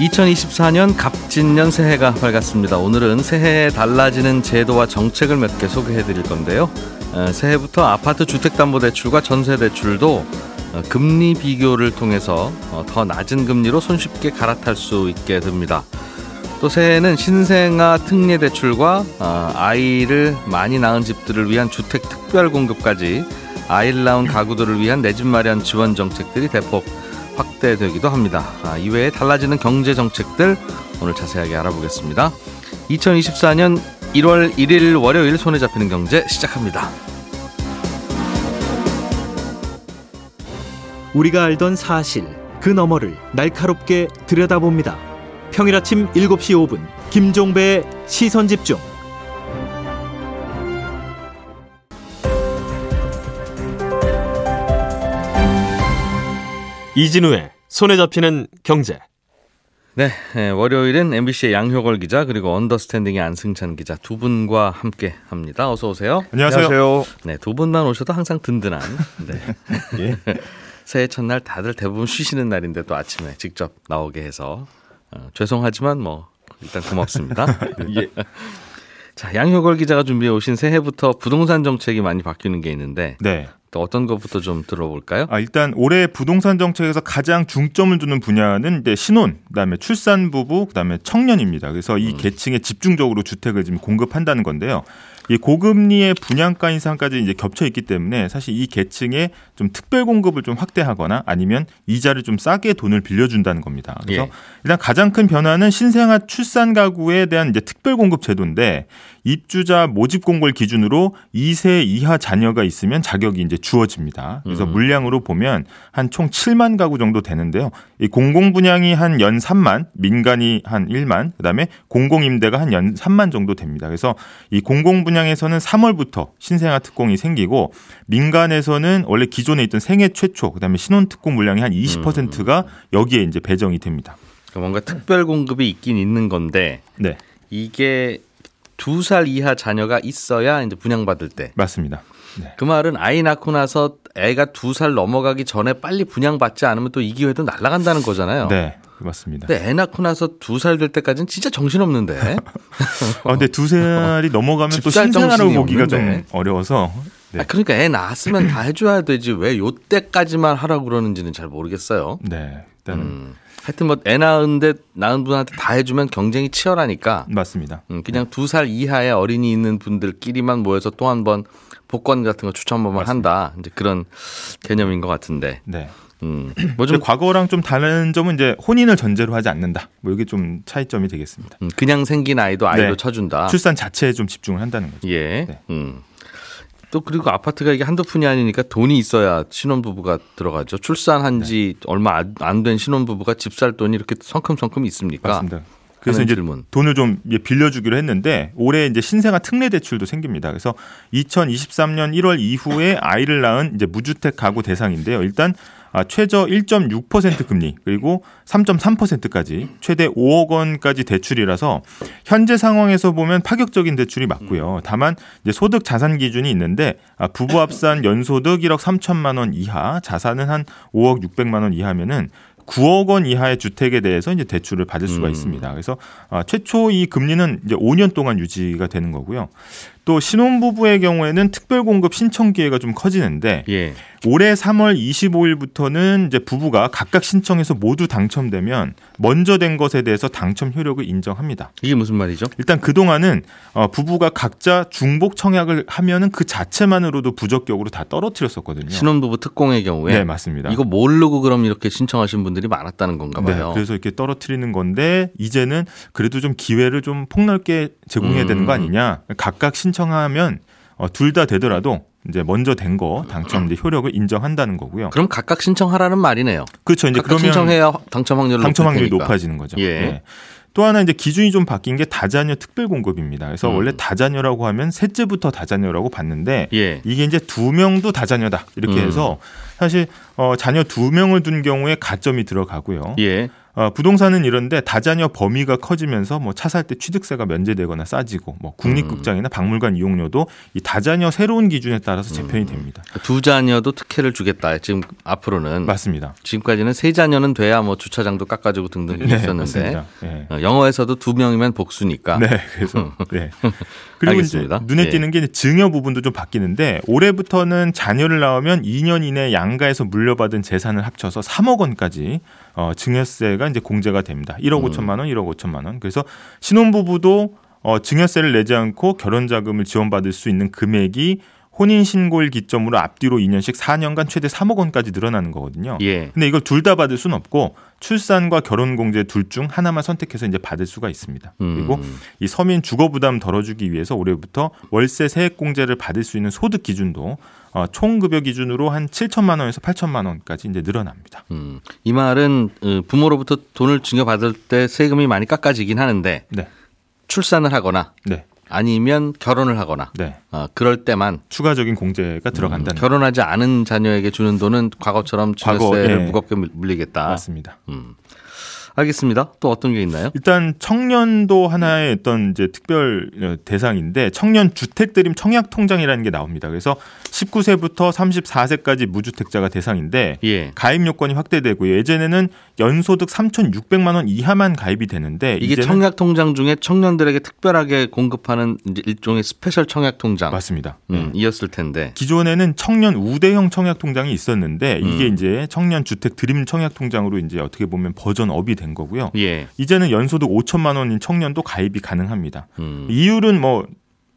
2024년 갑진년 새해가 밝았습니다. 오늘은 새해에 달라지는 제도와 정책을 몇 개 소개해 드릴 건데요. 어, 새해부터 아파트 주택담보대출과 전세대출도 어, 금리 비교를 통해서 어, 더 낮은 금리로 손쉽게 갈아탈 수 있게 됩니다. 또 새해에는 신생아 특례 대출과 아이를 많이 낳은 집들을 위한 주택 특별 공급까지 아이를 낳은 가구들을 위한 내 집 마련 지원 정책들이 대폭 확대되기도 합니다. 아, 이외에 달라지는 경제 정책들 오늘 자세하게 알아보겠습니다. 2024년 1월 1일 월요일 손에 잡히는 경제 시작합니다. 우리가 알던 사실 그 너머를 날카롭게 들여다봅니다. 평일 아침 7시 5분 김종배의 시선 집중. 이진우의 손에 잡히는 경제. 네, 네, 월요일은 MBC의 양효걸 기자 그리고 언더스탠딩의 안승찬 기자 두 분과 함께 합니다. 어서 오세요. 안녕하세요. 네, 두 분만 오셔도 항상 든든한. 네. 예. 새해 첫날 다들 대부분 쉬시는 날인데 또 아침에 직접 나오게 해서 어, 죄송하지만 뭐 일단 고맙습니다. 예. 자, 양효걸 기자가 준비해 오신 새해부터 부동산 정책이 많이 바뀌는 게 있는데 네. 또 어떤 것부터 좀 들어볼까요? 아, 일단 올해 부동산 정책에서 가장 중점을 두는 분야는 이제 신혼, 그다음에 출산 부부, 그다음에 청년입니다. 그래서 이 음. 계층에 집중적으로 주택을 지금 공급한다는 건데요. 이 고금리의 분양가 인상까지 이제 겹쳐 있기 때문에 사실 이 계층에 좀 특별 공급을 좀 확대하거나 아니면 이자를 좀 싸게 돈을 빌려준다는 겁니다. 그래서 예. 일단 가장 큰 변화는 신생아 출산 가구에 대한 이제 특별 공급 제도인데 입주자 모집 공고를 기준으로 2세 이하 자녀가 있으면 자격이 이제 주어집니다. 그래서 음. 물량으로 보면 한 총 7만 가구 정도 되는데요. 이 공공 분양이 한 연 3만, 민간이 한 1만, 그다음에 공공 임대가 한 연 3만 정도 됩니다. 그래서 이 공공 분양에서는 3월부터 신생아 특공이 생기고 민간에서는 원래 기존에 있던 생애 최초, 그다음에 신혼 특공 물량이 한 20%가 여기에 이제 배정이 됩니다. 그러니까 뭔가 특별 공급이 있긴 있는 건데 네. 이게 두 살 이하 자녀가 있어야 이제 분양받을 때. 맞습니다. 네. 그 말은 아이 낳고 나서 애가 두 살 넘어가기 전에 빨리 분양받지 않으면 또 이 기회도 날아간다는 거잖아요. 네. 맞습니다. 근데 애 낳고 나서 두 살 될 때까지는 진짜 정신없는데. 아, 근데 두 살이 넘어가면 또 신생아를 보기가 좀 어려워서. 네. 아, 그러니까 애 낳았으면 다 해줘야 되지 왜 요때까지만 하라고 그러는지는 잘 모르겠어요. 네. 일단은 음. 하여튼 뭐 애 낳은데 낳은 분한테 다 해주면 경쟁이 치열하니까 맞습니다. 음, 그냥 두살 이하의 어린이 있는 분들끼리만 모여서 또 한 번 복권 같은 거 추천 한번 한다. 이제 그런 개념인 것 같은데. 네. 음. 뭐좀 과거랑 좀 다른 점은 이제 혼인을 전제로 하지 않는다. 뭐 이게 좀 차이점이 되겠습니다. 음, 그냥 생긴 아이도 아이도 네. 쳐준다. 출산 자체에 좀 집중을 한다는 거죠. 예. 네. 음. 또 그리고 아파트가 이게 한두 푼이 아니니까 돈이 있어야 신혼부부가 들어가죠. 출산한 지 네. 얼마 안 된 신혼부부가 집 살 돈이 이렇게 성큼성큼 있습니까? 맞습니다. 그래서 이제 질문. 돈을 좀 빌려주기로 했는데 올해 이제 신생아 특례 대출도 생깁니다. 그래서 2023년 1월 이후에 아이를 낳은 이제 무주택 가구 대상인데요. 일단 아, 최저 1.6% 금리 그리고 3.3%까지 최대 5억 원까지 대출이라서 현재 상황에서 보면 파격적인 대출이 맞고요. 다만 이제 소득 자산 기준이 있는데 아, 부부 합산 연소득 1억 3천만 원 이하, 자산은 한 5억 6백만 원 이하면은 9억 원 이하의 주택에 대해서 이제 대출을 받을 수가 음. 있습니다. 그래서 아, 최초 이 금리는 이제 5년 동안 유지가 되는 거고요. 또 신혼부부의 경우에는 특별공급 신청 기회가 좀 커지는데 예. 올해 3월 25일부터는 이제 부부가 각각 신청해서 모두 당첨되면 먼저 된 것에 대해서 당첨 효력을 인정합니다. 이게 무슨 말이죠? 일단 그 동안은 어, 부부가 각자 중복 청약을 하면은 그 자체만으로도 부적격으로 다 떨어뜨렸었거든요. 신혼부부 특공의 경우에 네 맞습니다. 이거 모르고 그럼 이렇게 신청하신 분들이 많았다는 건가 봐요. 네, 그래서 이렇게 떨어뜨리는 건데 이제는 그래도 좀 기회를 좀 폭넓게 제공해야 되는 거 음. 아니냐. 각각 신청 하면 어, 둘 다 되더라도 이제 먼저 된 거 당첨 이제 효력을 인정한다는 거고요. 그럼 각각 신청하라는 말이네요. 그렇죠. 이제 그러면 신청해야 당첨 확률이 당첨 확률이 높아지는 거죠. 예. 네. 또 하나 이제 기준이 좀 바뀐 게 다자녀 특별 공급입니다. 그래서 음. 원래 다자녀라고 하면 셋째부터 다자녀라고 봤는데 예. 이게 이제 두 명도 다자녀다 이렇게 음. 해서 사실 어, 자녀 두 명을 둔 경우에 가점이 들어가고요. 예. 어, 부동산은 이런데 다자녀 범위가 커지면서 뭐 차 살 때 취득세가 면제되거나 싸지고 뭐 국립극장이나 박물관 이용료도 이 다자녀 새로운 기준에 따라서 재편이 됩니다. 두 자녀도 특혜를 주겠다. 지금 앞으로는 맞습니다. 지금까지는 세 자녀는 돼야 뭐 주차장도 깎아주고 등등 네, 했었는데 맞습니다. 네. 어, 영어에서도 두 명이면 복수니까. 네, 그래서 네. 그리고 알겠습니다. 이제 눈에 예. 띄는 게 증여 부분도 좀 바뀌는데 올해부터는 자녀를 낳으면 2년 이내 양가에서 물려받은 재산을 합쳐서 3억 원까지 어, 증여세가 이제 공제가 됩니다. 1억 음. 5천만 원, 1억 5천만 원. 그래서 신혼부부도 어, 증여세를 내지 않고 결혼 자금을 지원받을 수 있는 금액이 혼인 신고일 기점으로 앞뒤로 2년씩 4년간 최대 3억 원까지 늘어나는 거거든요. 예. 근데 이걸 둘 다 받을 수는 없고 출산과 결혼 공제 둘 중 하나만 선택해서 이제 받을 수가 있습니다. 그리고 음. 이 서민 주거 부담 덜어주기 위해서 올해부터 월세 세액 공제를 받을 수 있는 소득 기준도 어, 총 급여 기준으로 한 7천만 원에서 8천만 원까지 이제 늘어납니다. 음. 이 말은 어, 부모로부터 돈을 증여받을 때 세금이 많이 깎아지긴 하는데 네, 출산을 하거나 네, 아니면 결혼을 하거나 네. 어, 그럴 때만 추가적인 공제가 들어간다는 거 결혼하지 않은 자녀에게 주는 돈은 과거처럼 과거, 증여세를 예. 무겁게 물- 물리겠다. 맞습니다. 음. 알겠습니다. 또 어떤 게 있나요? 일단 청년도 하나의 어떤 이제 특별 어, 대상인데 청년 주택 드림 청약 통장이라는 게 나옵니다. 그래서 19세부터 34세까지 무주택자가 대상인데 예. 가입 요건이 확대되고요. 예전에는 연소득 3,600만 원 이하만 가입이 되는데 이게 청약 통장 중에 청년들에게 특별하게 공급하는 일종의 special 청약 통장. 맞습니다. 음, 이었을 텐데. 기존에는 청년 우대형 청약 통장이 있었는데 이게 음. 이제 청년 주택 드림 청약 통장으로 이제 어떻게 보면 version up이 된 거고요. 예. 이제는 연소득 5천만 원인 청년도 가입이 가능합니다. 음. 이율은 뭐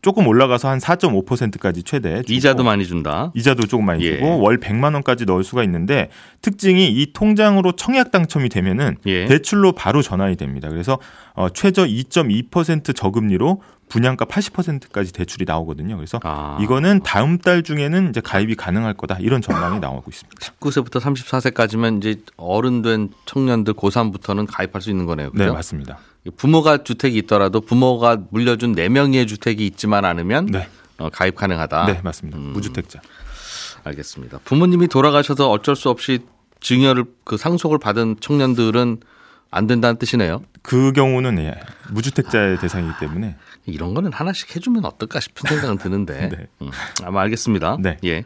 조금 올라가서 한 4.5%까지 최대 주고 이자도 많이 준다. 이자도 조금 많이 예. 주고 월 100만 원까지 넣을 수가 있는데 특징이 이 통장으로 청약 당첨이 되면은 예. 대출로 바로 전환이 됩니다. 그래서 어, 최저 2.2% 저금리로 분양가 80%까지 대출이 나오거든요. 그래서 아. 이거는 다음 달 중에는 이제 가입이 가능할 거다 이런 전망이 나오고 있습니다. 19세부터 34세까지면 이제 어른 된 청년들 고3부터는 가입할 수 있는 거네요. 네 그죠? 맞습니다. 부모가 주택이 있더라도 부모가 물려준 네명의 주택이 있지만 않으면 네, 어, 가입 가능하다. 네 맞습니다. 음. 무주택자. 알겠습니다. 부모님이 돌아가셔서 어쩔 수 없이 증여를 그 상속을 받은 청년들은 안 된다는 뜻이네요. 그 경우는 예, 무주택자의 대상이기 때문에 이런 거는 하나씩 해주면 어떨까 싶은 생각은 드는데. 네. 음, 아마 알겠습니다. 네. 예.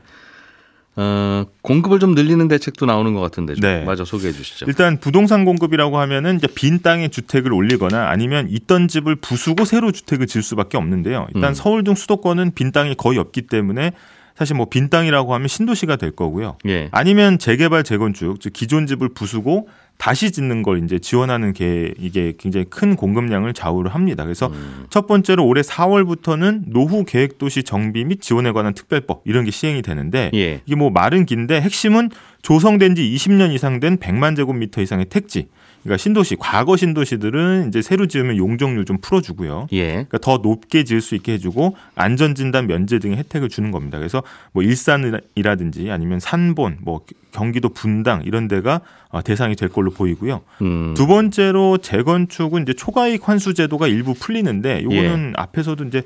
어, 공급을 좀 늘리는 대책도 나오는 것 같은데 좀 네. 마저 소개해 주시죠. 일단 부동산 공급이라고 하면은 이제 빈 땅에 주택을 올리거나 아니면 있던 집을 부수고 새로 주택을 지을 수밖에 없는데요. 일단 음. 서울 등 수도권은 빈 땅이 거의 없기 때문에 사실 뭐 빈 땅이라고 하면 신도시가 될 거고요. 예. 아니면 재개발 재건축, 즉 기존 집을 부수고 다시 짓는 걸 이제 지원하는 게 이게 굉장히 큰 공급량을 좌우를 합니다. 그래서 음. 첫 번째로 올해 4월부터는 노후 계획 도시 정비 및 지원에 관한 특별법 이런 게 시행이 되는데 예. 이게 뭐 말은 긴데 핵심은 조성된 지 20년 이상 된 100만 제곱미터 이상의 택지. 그러니까 신도시, 과거 신도시들은 이제 새로 지으면 용적률 좀 풀어주고요. 예. 그러니까 더 높게 지을 수 있게 해주고 안전진단 면제 등의 혜택을 주는 겁니다. 그래서 뭐 일산이라든지 아니면 산본, 뭐 경기도 분당 이런 데가 어, 대상이 될 걸로 보이고요. 음. 두 번째로 재건축은 이제 초과이익 환수 제도가 일부 풀리는데 요거는 예. 앞에서도 이제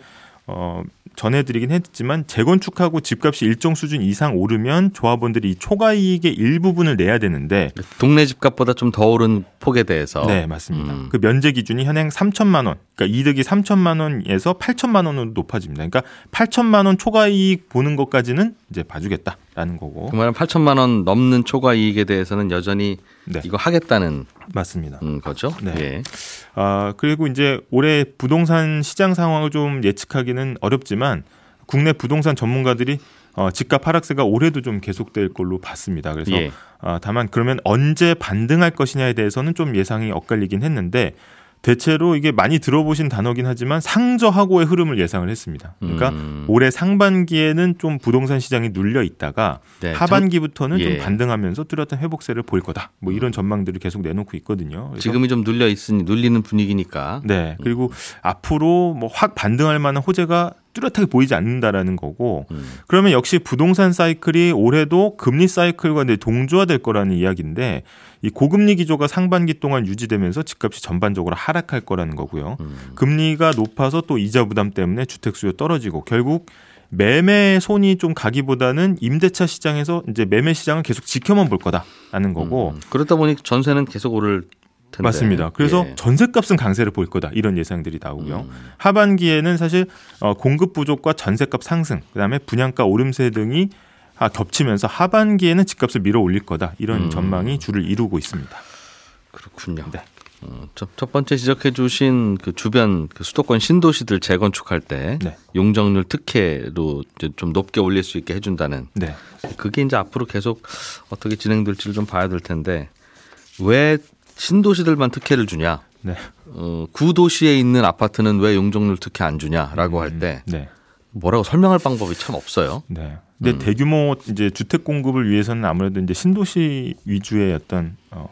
어 전해드리긴 했지만 재건축하고 집값이 일정 수준 이상 오르면 조합원들이 이 초과 이익의 일부분을 내야 되는데 동네 집값보다 좀 더 오른 폭에 대해서. 네 맞습니다. 음. 그 면제 기준이 현행 3천만 원, 그러니까 이득이 3천만 원에서 8천만 원으로 높아집니다. 그러니까 8천만 원 초과 이익 보는 것까지는 이제 봐주겠다 라는 거고. 그 말은 8천만 원 넘는 초과 이익에 대해서는 여전히 네 이거 하겠다는 맞습니다. 음, 거죠. 네. 예. 아, 그리고 이제 올해 부동산 시장 상황을 좀 예측하기는 어렵지만 국내 부동산 전문가들이 어, 집값 하락세가 올해도 좀 계속될 걸로 봤습니다. 그래서 예. 아, 다만 그러면 언제 반등할 것이냐에 대해서는 좀 예상이 엇갈리긴 했는데 대체로 이게 많이 들어보신 단어긴 하지만 상저하고의 흐름을 예상을 했습니다. 그러니까 음. 올해 상반기에는 좀 부동산 시장이 눌려 있다가 네, 하반기부터는 예. 좀 반등하면서 뚜렷한 회복세를 보일 거다. 뭐 이런 전망들을 계속 내놓고 있거든요. 지금이 좀 눌려 있으니 눌리는 분위기니까. 네. 그리고 앞으로 뭐 확 반등할 만한 호재가 뚜렷하게 보이지 않는다라는 거고 음. 그러면 역시 부동산 사이클이 올해도 금리 사이클과 동조화될 거라는 이야기인데 이 고금리 기조가 상반기 동안 유지되면서 집값이 전반적으로 하락할 거라는 거고요. 음. 금리가 높아서 또 이자 부담 때문에 주택 수요 떨어지고 결국 매매 손이 좀 가기보다는 임대차 시장에서 이제 매매 시장을 계속 지켜만 볼 거다라는 거고 음. 그러다 보니 전세는 계속 오를 텐데. 맞습니다. 그래서 예. 전세값은 강세를 보일 거다 이런 예상들이 나오고요. 음. 하반기에는 사실 어, 공급 부족과 전세값 상승, 그다음에 분양가 오름세 등이 아, 겹치면서 하반기에는 집값을 밀어 올릴 거다 이런 음. 전망이 주를 이루고 있습니다. 그렇군요. 네. 어, 첫, 첫 번째 지적해 주신 그 주변 그 수도권 신도시들 재건축할 때 네. 용적률 특혜로 좀 높게 올릴 수 있게 해준다는 네. 그게 이제 앞으로 계속 어떻게 진행될지를 좀 봐야 될 텐데 왜 신도시들만 특혜를 주냐? 네. 어, 구도시에 있는 아파트는 왜 용적률 특혜 안 주냐라고 할때 네. 뭐라고 설명할 방법이 참 없어요. 네. 근데 음. 대규모 이제 주택 공급을 위해서는 아무래도 이제 신도시 위주의 어떤 어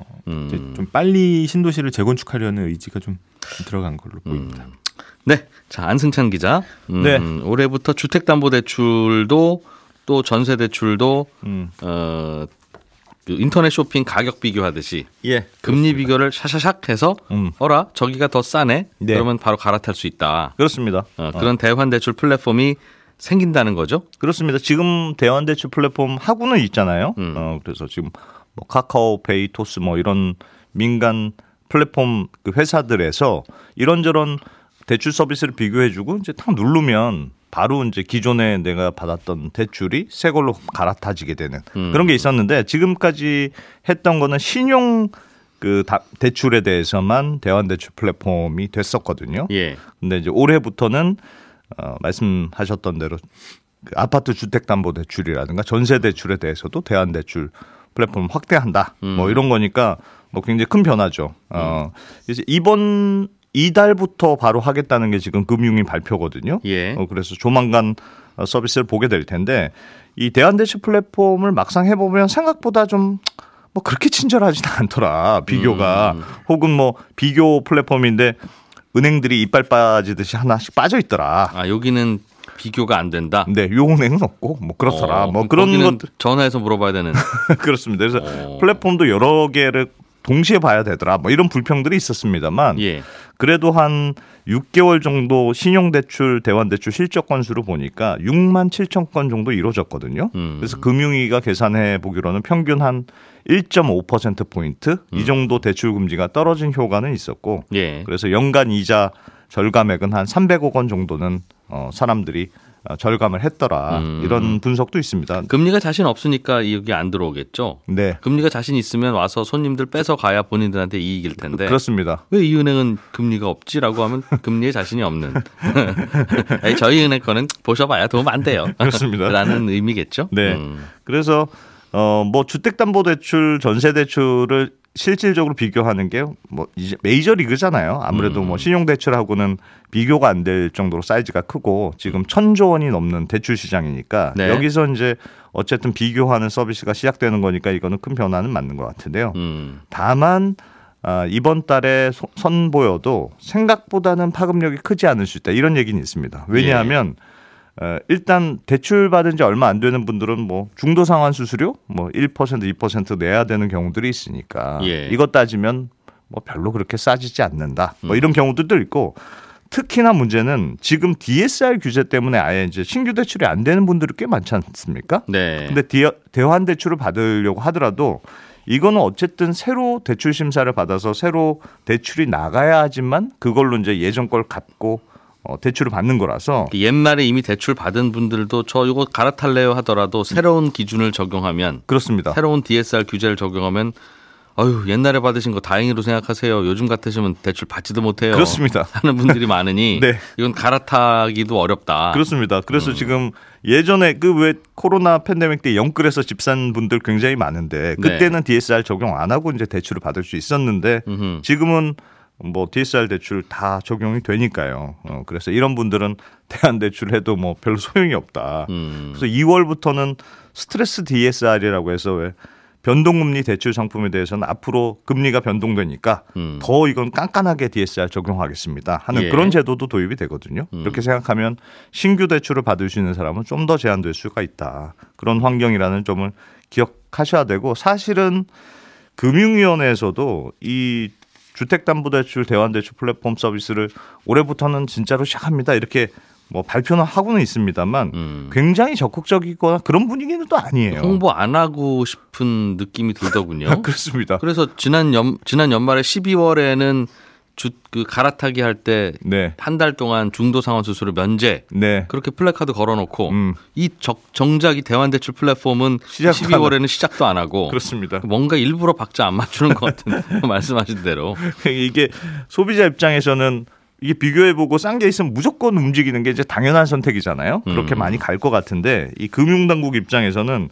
이제 음. 좀 빨리 신도시를 재건축하려는 의지가 좀 들어간 걸로 보입니다. 네. 자, 안승찬 기자. 음, 네. 올해부터 주택 담보 대출도 또 전세 대출도 음. 어, 그 인터넷 쇼핑 가격 비교하듯이 예. 금리 비교를 샤샤샥 해서 음. 어라 저기가 더 싸네. 네. 그러면 바로 갈아탈 수 있다. 그렇습니다. 어, 그런 대환 대출 플랫폼이 생긴다는 거죠. 그렇습니다. 지금 대환 대출 플랫폼 하고는 있잖아요. 음. 어, 그래서 지금 뭐 카카오페이, 토스 뭐 이런 민간 플랫폼 그 회사들에서 이런저런 대출 서비스를 비교해주고 이제 탁 누르면 바로 이제 기존에 내가 받았던 대출이 새 걸로 갈아타지게 되는 음. 그런 게 있었는데 지금까지 했던 거는 신용 그 다- 대출에 대해서만 대환대출 플랫폼이 됐었거든요. 예. 근데 이제 올해부터는 어, 말씀하셨던 대로 그 아파트 주택담보대출이라든가 전세대출에 대해서도 대안대출 플랫폼 확대한다. 뭐 이런 거니까 뭐 굉장히 큰 변화죠. 어, 그래서 이번 이달부터 바로 하겠다는 게 지금 금융위 발표거든요. 예. 어, 그래서 조만간 어, 서비스를 보게 될 텐데 이 대안대출 플랫폼을 막상 해보면 생각보다 좀 뭐 그렇게 친절하진 않더라 비교가 혹은 뭐 비교 플랫폼인데 은행들이 이빨 빠지듯이 하나씩 빠져 있더라. 아 여기는 비교가 안 된다. 네, 요 은행은 없고 뭐 그렇더라. 어, 뭐 그럼 그런 것 전화해서 물어봐야 되는. 그렇습니다. 그래서 어. 플랫폼도 여러 개를 동시에 봐야 되더라. 뭐 이런 불평들이 있었습니다만 예. 그래도 한 6개월 정도 신용대출 대환대출 실적 건수를 보니까 6만 7천 건 정도 이루어졌거든요. 음. 그래서 금융위가 계산해 보기로는 평균 한 1.5% 포인트 음. 이 정도 대출 금지가 떨어진 효과는 있었고 예. 그래서 연간 이자 절감액은 한 300억 원 정도는 어, 사람들이 어, 절감을 했더라 음. 이런 분석도 있습니다. 금리가 자신 없으니까 여기 안 들어오겠죠. 네, 금리가 자신 있으면 와서 손님들 뺏어 가야 본인들한테 이익일 텐데. 그렇습니다. 왜 이 은행은 금리가 없지라고 하면 금리에 자신이 없는. 저희 은행 거는 보셔봐야 도움 안 돼요. 그렇습니다. 라는 의미겠죠. 네. 음. 그래서 어 뭐 주택담보대출, 전세대출을 실질적으로 비교하는 게 뭐 이제 메이저 리그잖아요. 아무래도 음. 뭐 신용대출하고는 비교가 안 될 정도로 사이즈가 크고 지금 천조 원이 넘는 대출 시장이니까 네. 여기서 이제 어쨌든 비교하는 서비스가 시작되는 거니까 이거는 큰 변화는 맞는 것 같은데요. 음. 다만 아, 이번 달에 소- 선보여도 생각보다는 파급력이 크지 않을 수 있다 이런 얘기는 있습니다. 왜냐하면 어, 일단 대출 받은 지 얼마 안 되는 분들은 뭐 중도 상환 수수료 뭐 1% 2% 내야 되는 경우들이 있으니까 예. 이것 따지면 뭐 별로 그렇게 싸지지 않는다. 뭐 음. 이런 경우들도 있고 특히나 문제는 지금 DSR 규제 때문에 아예 이제 신규 대출이 안 되는 분들이 꽤 많지 않습니까? 네. 근데 디- 대환 대출을 받으려고 하더라도 이거는 어쨌든 새로 대출 심사를 받아서 새로 대출이 나가야 하지만 그걸로 이제 예전 걸 갚고 어, 대출을 받는 거라서 옛날에 이미 대출 받은 분들도 저 이거 갈아탈래요 하더라도 새로운 기준을 적용하면 그렇습니다. 새로운 DSR 규제를 적용하면 아유 옛날에 받으신 거 다행히로 생각하세요. 요즘 같으시면 대출 받지도 못해요. 그렇습니다. 하는 분들이 많으니 네. 이건 갈아타기도 어렵다. 그렇습니다. 음. 그래서 지금 예전에 그 왜 코로나 팬데믹 때 영끌에서 집 산 분들 굉장히 많은데 그때는 DSR 적용 안 하고 이제 대출을 받을 수 있었는데 네. 음흠. 지금은 뭐 DSR 대출 다 적용이 되니까요. 어, 그래서 이런 분들은 대안 대출 해도 뭐 별로 소용이 없다. 음. 그래서 2월부터는 스트레스 DSR이라고 해서 왜 변동금리 대출 상품에 대해서는 앞으로 금리가 변동되니까 음. 더 이건 깐깐하게 DSR 적용하겠습니다 하는 예. 그런 제도도 도입이 되거든요. 음. 이렇게 생각하면 신규 대출을 받을 수 있는 사람은 좀 더 제한될 수가 있다. 그런 환경이라는 점을 기억하셔야 되고 사실은 금융위원회에서도 이 주택담보대출 대환대출 플랫폼 서비스를 올해부터는 진짜로 시작합니다. 이렇게 뭐 발표는 하고는 있습니다만 음. 굉장히 적극적이거나 그런 분위기는 또 아니에요. 홍보 안 하고 싶은 느낌이 들더군요. 아, 그렇습니다. 그래서 지난 연 지난 연말에 12월에는 주 그 갈아타기 할 때 한달 네, 동안 중도 상환 수수료 면제 네, 그렇게 플래카드 걸어놓고 음. 이 적, 정작 이 대환대출 플랫폼은 시작도 12월에는 시작도 안 하고 그렇습니다. 뭔가 일부러 박자 안 맞추는 것 같은 말씀하신 대로 이게 소비자 입장에서는 이게 비교해보고 싼 게 있으면 무조건 움직이는 게 이제 당연한 선택이잖아요. 그렇게 음. 많이 갈 것 같은데 이 금융당국 입장에서는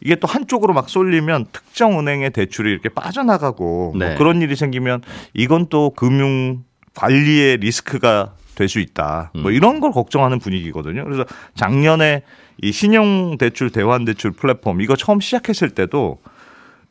이게 또 한쪽으로 막 쏠리면 특정 은행의 대출이 이렇게 빠져나가고 뭐 네. 그런 일이 생기면 이건 또 금융 관리의 리스크가 될 수 있다. 음. 뭐 이런 걸 걱정하는 분위기거든요. 그래서 작년에 이 신용 대출 대환 대출 플랫폼 이거 처음 시작했을 때도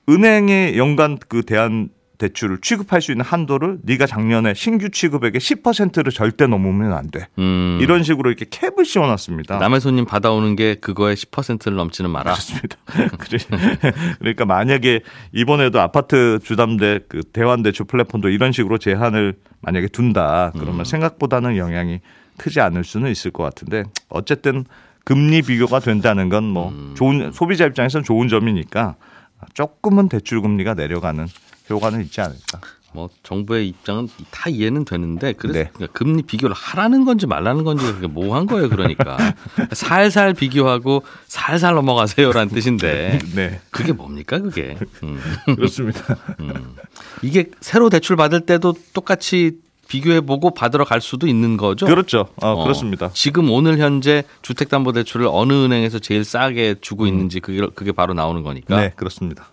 은행의 연간 그 대한 대출을 취급할 수 있는 한도를 네가 작년에 신규 취급액의 10%를 절대 넘으면 안 돼. 음, 이런 식으로 이렇게 캡을 씌워놨습니다. 남의 손님 받아오는 게 그거의 10%를 넘지는 마라. 그렇습니다. 그러니까 만약에 이번에도 아파트 주담대 그 대환대출 플랫폼도 이런 식으로 제한을 만약에 둔다 그러면 생각보다는 영향이 크지 않을 수는 있을 것 같은데 어쨌든 금리 비교가 된다는 건뭐 좋은 소비자 입장에서는 좋은 점이니까 조금은 대출 금리가 내려가는 효과는 있지 않을까. 뭐 정부의 입장은 다 이해는 되는데 그래서 네. 그러니까 금리 비교를 하라는 건지 말라는 건지 그게 뭐한 거예요 그러니까 살살 비교하고 살살 넘어가세요라는 뜻인데 네, 그게 뭡니까 그게 음. 그렇습니다. 이게 새로 대출 받을 때도 똑같이 비교해 보고 받으러 갈 수도 있는 거죠. 그렇죠. 어, 어, 그렇습니다. 지금 오늘 현재 주택담보대출을 어느 은행에서 제일 싸게 주고 있는지 그게 그게 바로 나오는 거니까. 네, 그렇습니다.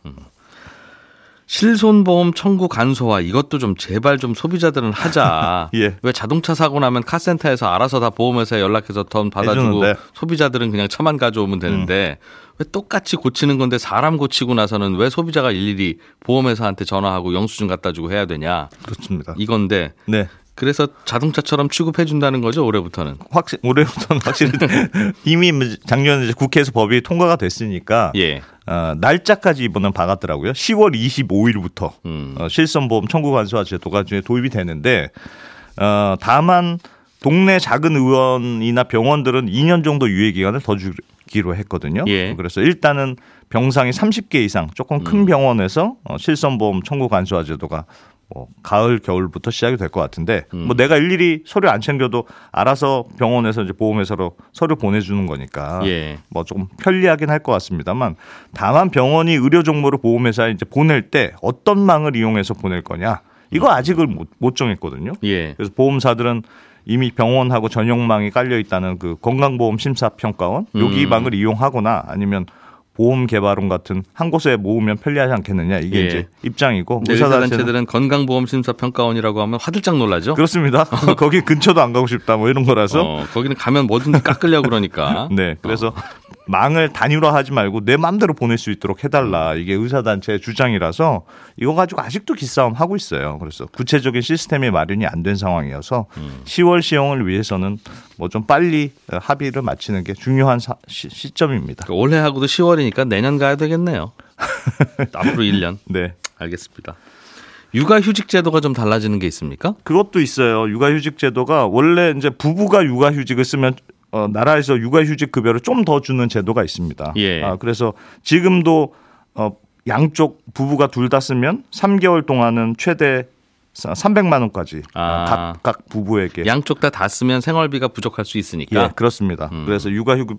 실손보험 청구 간소화 이것도 좀 제발 좀 소비자들은 하자. 예. 왜 자동차 사고 나면 카센터에서 알아서 다 보험회사에 연락해서 돈 받아주고 해주는데. 소비자들은 그냥 차만 가져오면 되는데 왜 똑같이 고치는 건데 사람 고치고 나서는 왜 소비자가 일일이 보험회사한테 전화하고 영수증 갖다 주고 해야 되냐 그렇습니다. 이건데 네. 그래서 자동차처럼 취급해 준다는 거죠 올해부터는. 확실 올해부터는 확실히 이미 뭐 작년에 이제 국회에서 법이 통과가 됐으니까 예. 어, 날짜까지 이번엔 박았더라고요. 10월 25일부터 음. 어, 실손보험 청구 간소화 제도가 이제 도입이 되는데 어, 다만 동네 작은 의원이나 병원들은 2년 정도 유예 기간을 더 주기로 했거든요. 예. 그래서 일단은 병상이 30개 이상 조금 큰 음. 병원에서 어, 실손보험 청구 간소화 제도가 뭐 가을 겨울부터 시작이 될 것 같은데 음. 뭐 내가 일일이 서류 안 챙겨도 알아서 병원에서 이제 보험회사로 서류 보내주는 거니까 예. 뭐 조금 편리하긴 할 것 같습니다만 다만 병원이 의료 정보를 보험회사에 이제 보낼 때 어떤 망을 이용해서 보낼 거냐 이거 아직을 못, 못 정했거든요. 예. 그래서 보험사들은 이미 병원하고 전용망이 깔려 있다는 그 건강보험 심사평가원 여기 음. 망을 이용하거나 아니면 보험 개발원 같은 한 곳에 모으면 편리하지 않겠느냐 이게 예. 이제 입장이고 의사단체들은 건강보험심사평가원이라고 하면 화들짝 놀라죠. 그렇습니다. 거기 근처도 안 가고 싶다 뭐 이런 거라서 어, 거기는 가면 뭐든지 깎으려고 그러니까. 네. 그래서 망을 단일화하지 말고 내 마음대로 보낼 수 있도록 해달라. 이게 의사단체의 주장이라서 이거 가지고 아직도 기싸움 하고 있어요. 그래서 구체적인 시스템이 마련이 안 된 상황이어서 10월 시행을 위해서는 뭐 좀 빨리 합의를 마치는 게 중요한 사- 시, 시점입니다. 그러니까 올해 하고도 10월이니까 내년 가야 되겠네요. 앞으로 1년. 네. 알겠습니다. 육아휴직 제도가 좀 달라지는 게 있습니까? 그것도 있어요. 육아휴직 제도가 원래 이제 부부가 육아휴직을 쓰면 어, 나라에서 육아휴직 급여를 좀 더 주는 제도가 있습니다. 예. 아, 그래서 지금도 어, 양쪽 부부가 둘 다 쓰면 3개월 동안은 최대 300만 원까지 아. 각, 각 부부에게 양쪽 다 다 쓰면 생활비가 부족할 수 있으니까. 예, 그렇습니다. 음. 그래서 육아휴직 어,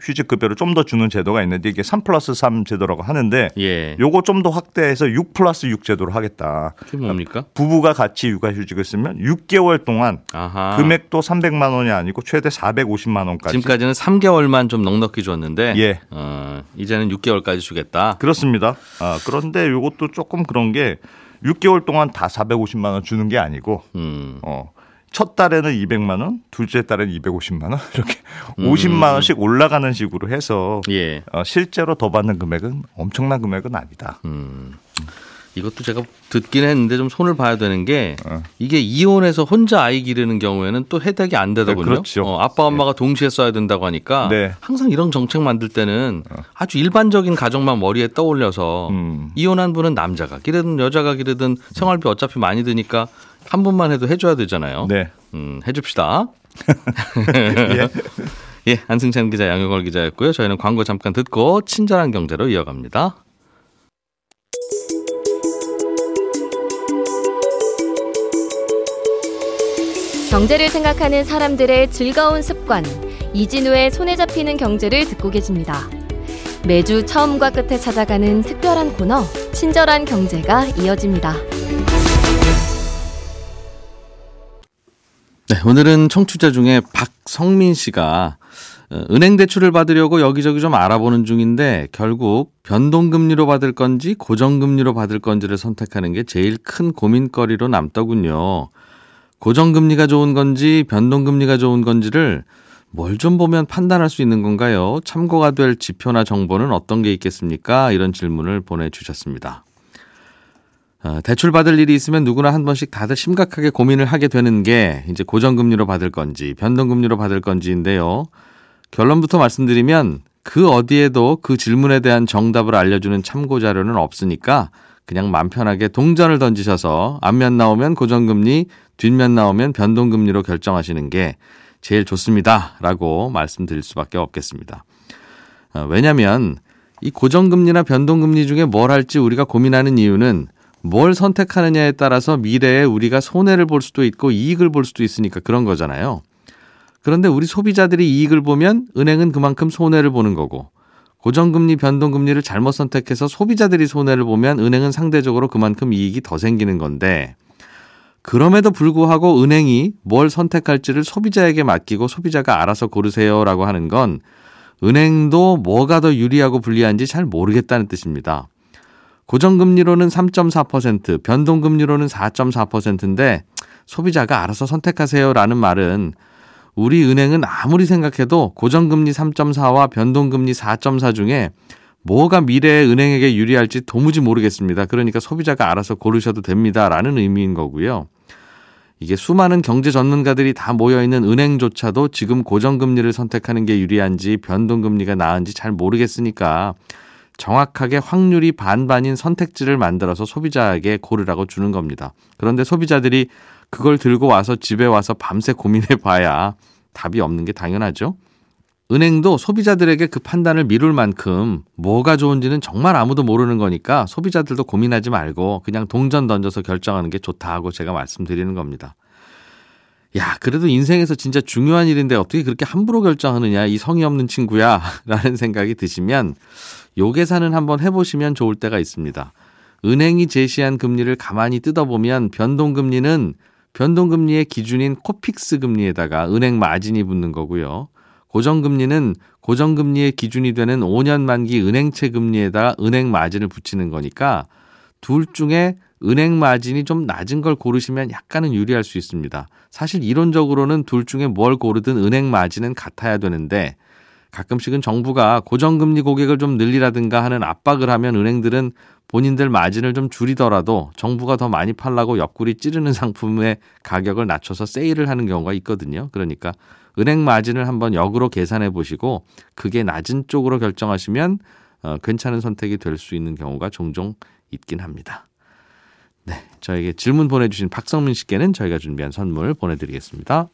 휴직 급여를 좀 더 주는 제도가 있는데 이게 3 플러스 3 제도라고 하는데 예. 요거 좀 더 확대해서 6 플러스 6 제도로 하겠다. 그게 뭡니까? 부부가 같이 육아휴직을 쓰면 6개월 동안 아하. 금액도 300만 원이 아니고 최대 450만 원까지. 지금까지는 3개월만 좀 넉넉히 줬는데 예. 어, 이제는 6개월까지 주겠다. 그렇습니다. 아, 그런데 이것도 조금 그런 게 6개월 동안 다 450만 원 주는 게 아니고 음. 어 첫 달에는 200만 원, 둘째 달에는 250만 원 이렇게 음. 50만 원씩 올라가는 식으로 해서 예. 어, 실제로 더 받는 금액은 엄청난 금액은 아니다. 음. 이것도 제가 듣긴 했는데 좀 손을 봐야 되는 게 어. 이게 이혼해서 혼자 아이 기르는 경우에는 또 혜택이 안 되더군요. 네, 그렇죠. 어, 아빠 엄마가 동시에 써야 된다고 하니까 네. 항상 이런 정책 만들 때는 아주 일반적인 가정만 머리에 떠올려서 음. 이혼한 분은 남자가 기르든 여자가 기르든 생활비 어차피 많이 드니까 한 분만 해도 해줘야 되잖아요. 네. 음, 해줍시다. 예. 예, 안승찬 기자, 양효걸 기자였고요. 저희는 광고 잠깐 듣고 친절한 경제로 이어갑니다. 경제를 생각하는 사람들의 즐거운 습관 이진우의 손에 잡히는 경제를 듣고 계십니다. 매주 처음과 끝에 찾아가는 특별한 코너 친절한 경제가 이어집니다. 네, 오늘은 청취자 중에 박성민 씨가 어, 은행 대출을 받으려고 여기저기 좀 알아보는 중인데 결국 변동금리로 받을 건지 고정금리로 받을 건지를 선택하는 게 제일 큰 고민거리로 남더군요. 고정금리가 좋은 건지 변동금리가 좋은 건지를 뭘 좀 보면 판단할 수 있는 건가요? 참고가 될 지표나 정보는 어떤 게 있겠습니까? 이런 질문을 보내주셨습니다. 어, 대출 받을 일이 있으면 누구나 한 번씩 다들 심각하게 고민을 하게 되는 게 이제 고정금리로 받을 건지 변동금리로 받을 건지인데요. 결론부터 말씀드리면 그 어디에도 그 질문에 대한 정답을 알려주는 참고 자료는 없으니까 그냥 맘 편하게 동전을 던지셔서 앞면 나오면 고정금리, 뒷면 나오면 변동금리로 결정하시는 게 제일 좋습니다. 라고 말씀드릴 수밖에 없겠습니다. 어, 왜냐면 이 고정금리나 변동금리 중에 뭘 할지 우리가 고민하는 이유는 뭘 선택하느냐에 따라서 미래에 우리가 손해를 볼 수도 있고 이익을 볼 수도 있으니까 그런 거잖아요. 그런데 우리 소비자들이 이익을 보면 은행은 그만큼 손해를 보는 거고 고정금리, 변동금리를 잘못 선택해서 소비자들이 손해를 보면 은행은 상대적으로 그만큼 이익이 더 생기는 건데 그럼에도 불구하고 은행이 뭘 선택할지를 소비자에게 맡기고 소비자가 알아서 고르세요라고 하는 건 은행도 뭐가 더 유리하고 불리한지 잘 모르겠다는 뜻입니다. 고정금리로는 3.4%, 변동금리로는 4.4%인데 소비자가 알아서 선택하세요라는 말은 우리 은행은 아무리 생각해도 고정금리 3.4와 변동금리 4.4 중에 뭐가 미래에 은행에게 유리할지 도무지 모르겠습니다. 그러니까 소비자가 알아서 고르셔도 됩니다라는 의미인 거고요. 이게 수많은 경제 전문가들이 다 모여 있는 은행조차도 지금 고정금리를 선택하는 게 유리한지 변동금리가 나은지 잘 모르겠으니까 정확하게 확률이 반반인 선택지를 만들어서 소비자에게 고르라고 주는 겁니다. 그런데 소비자들이 그걸 들고 와서 집에 와서 밤새 고민해 봐야 답이 없는 게 당연하죠. 은행도 소비자들에게 그 판단을 미룰 만큼 뭐가 좋은지는 정말 아무도 모르는 거니까 소비자들도 고민하지 말고 그냥 동전 던져서 결정하는 게 좋다고 제가 말씀드리는 겁니다. 야, 그래도 인생에서 진짜 중요한 일인데 어떻게 그렇게 함부로 결정하느냐, 이 성의 없는 친구야, 라는 생각이 드시면 요 계산은 한번 해보시면 좋을 때가 있습니다. 은행이 제시한 금리를 가만히 뜯어보면 변동금리는 변동금리의 기준인 코픽스 금리에다가 은행 마진이 붙는 거고요. 고정금리는 고정금리의 기준이 되는 5년 만기 은행채 금리에다가 은행 마진을 붙이는 거니까 둘 중에 은행 마진이 좀 낮은 걸 고르시면 약간은 유리할 수 있습니다. 사실 이론적으로는 둘 중에 뭘 고르든 은행 마진은 같아야 되는데 가끔씩은 정부가 고정금리 고객을 좀 늘리라든가 하는 압박을 하면 은행들은 본인들 마진을 좀 줄이더라도 정부가 더 많이 팔라고 옆구리 찌르는 상품의 가격을 낮춰서 세일을 하는 경우가 있거든요. 그러니까 은행 마진을 한번 역으로 계산해 보시고 그게 낮은 쪽으로 결정하시면 어, 괜찮은 선택이 될 수 있는 경우가 종종 있긴 합니다. 네, 저에게 질문 보내주신 박성민 씨께는 저희가 준비한 선물 보내드리겠습니다.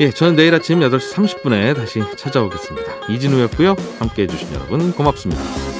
예, 저는 내일 아침 8시 30분에 다시 찾아오겠습니다. 이진우였고요. 함께 해 주신 여러분 고맙습니다.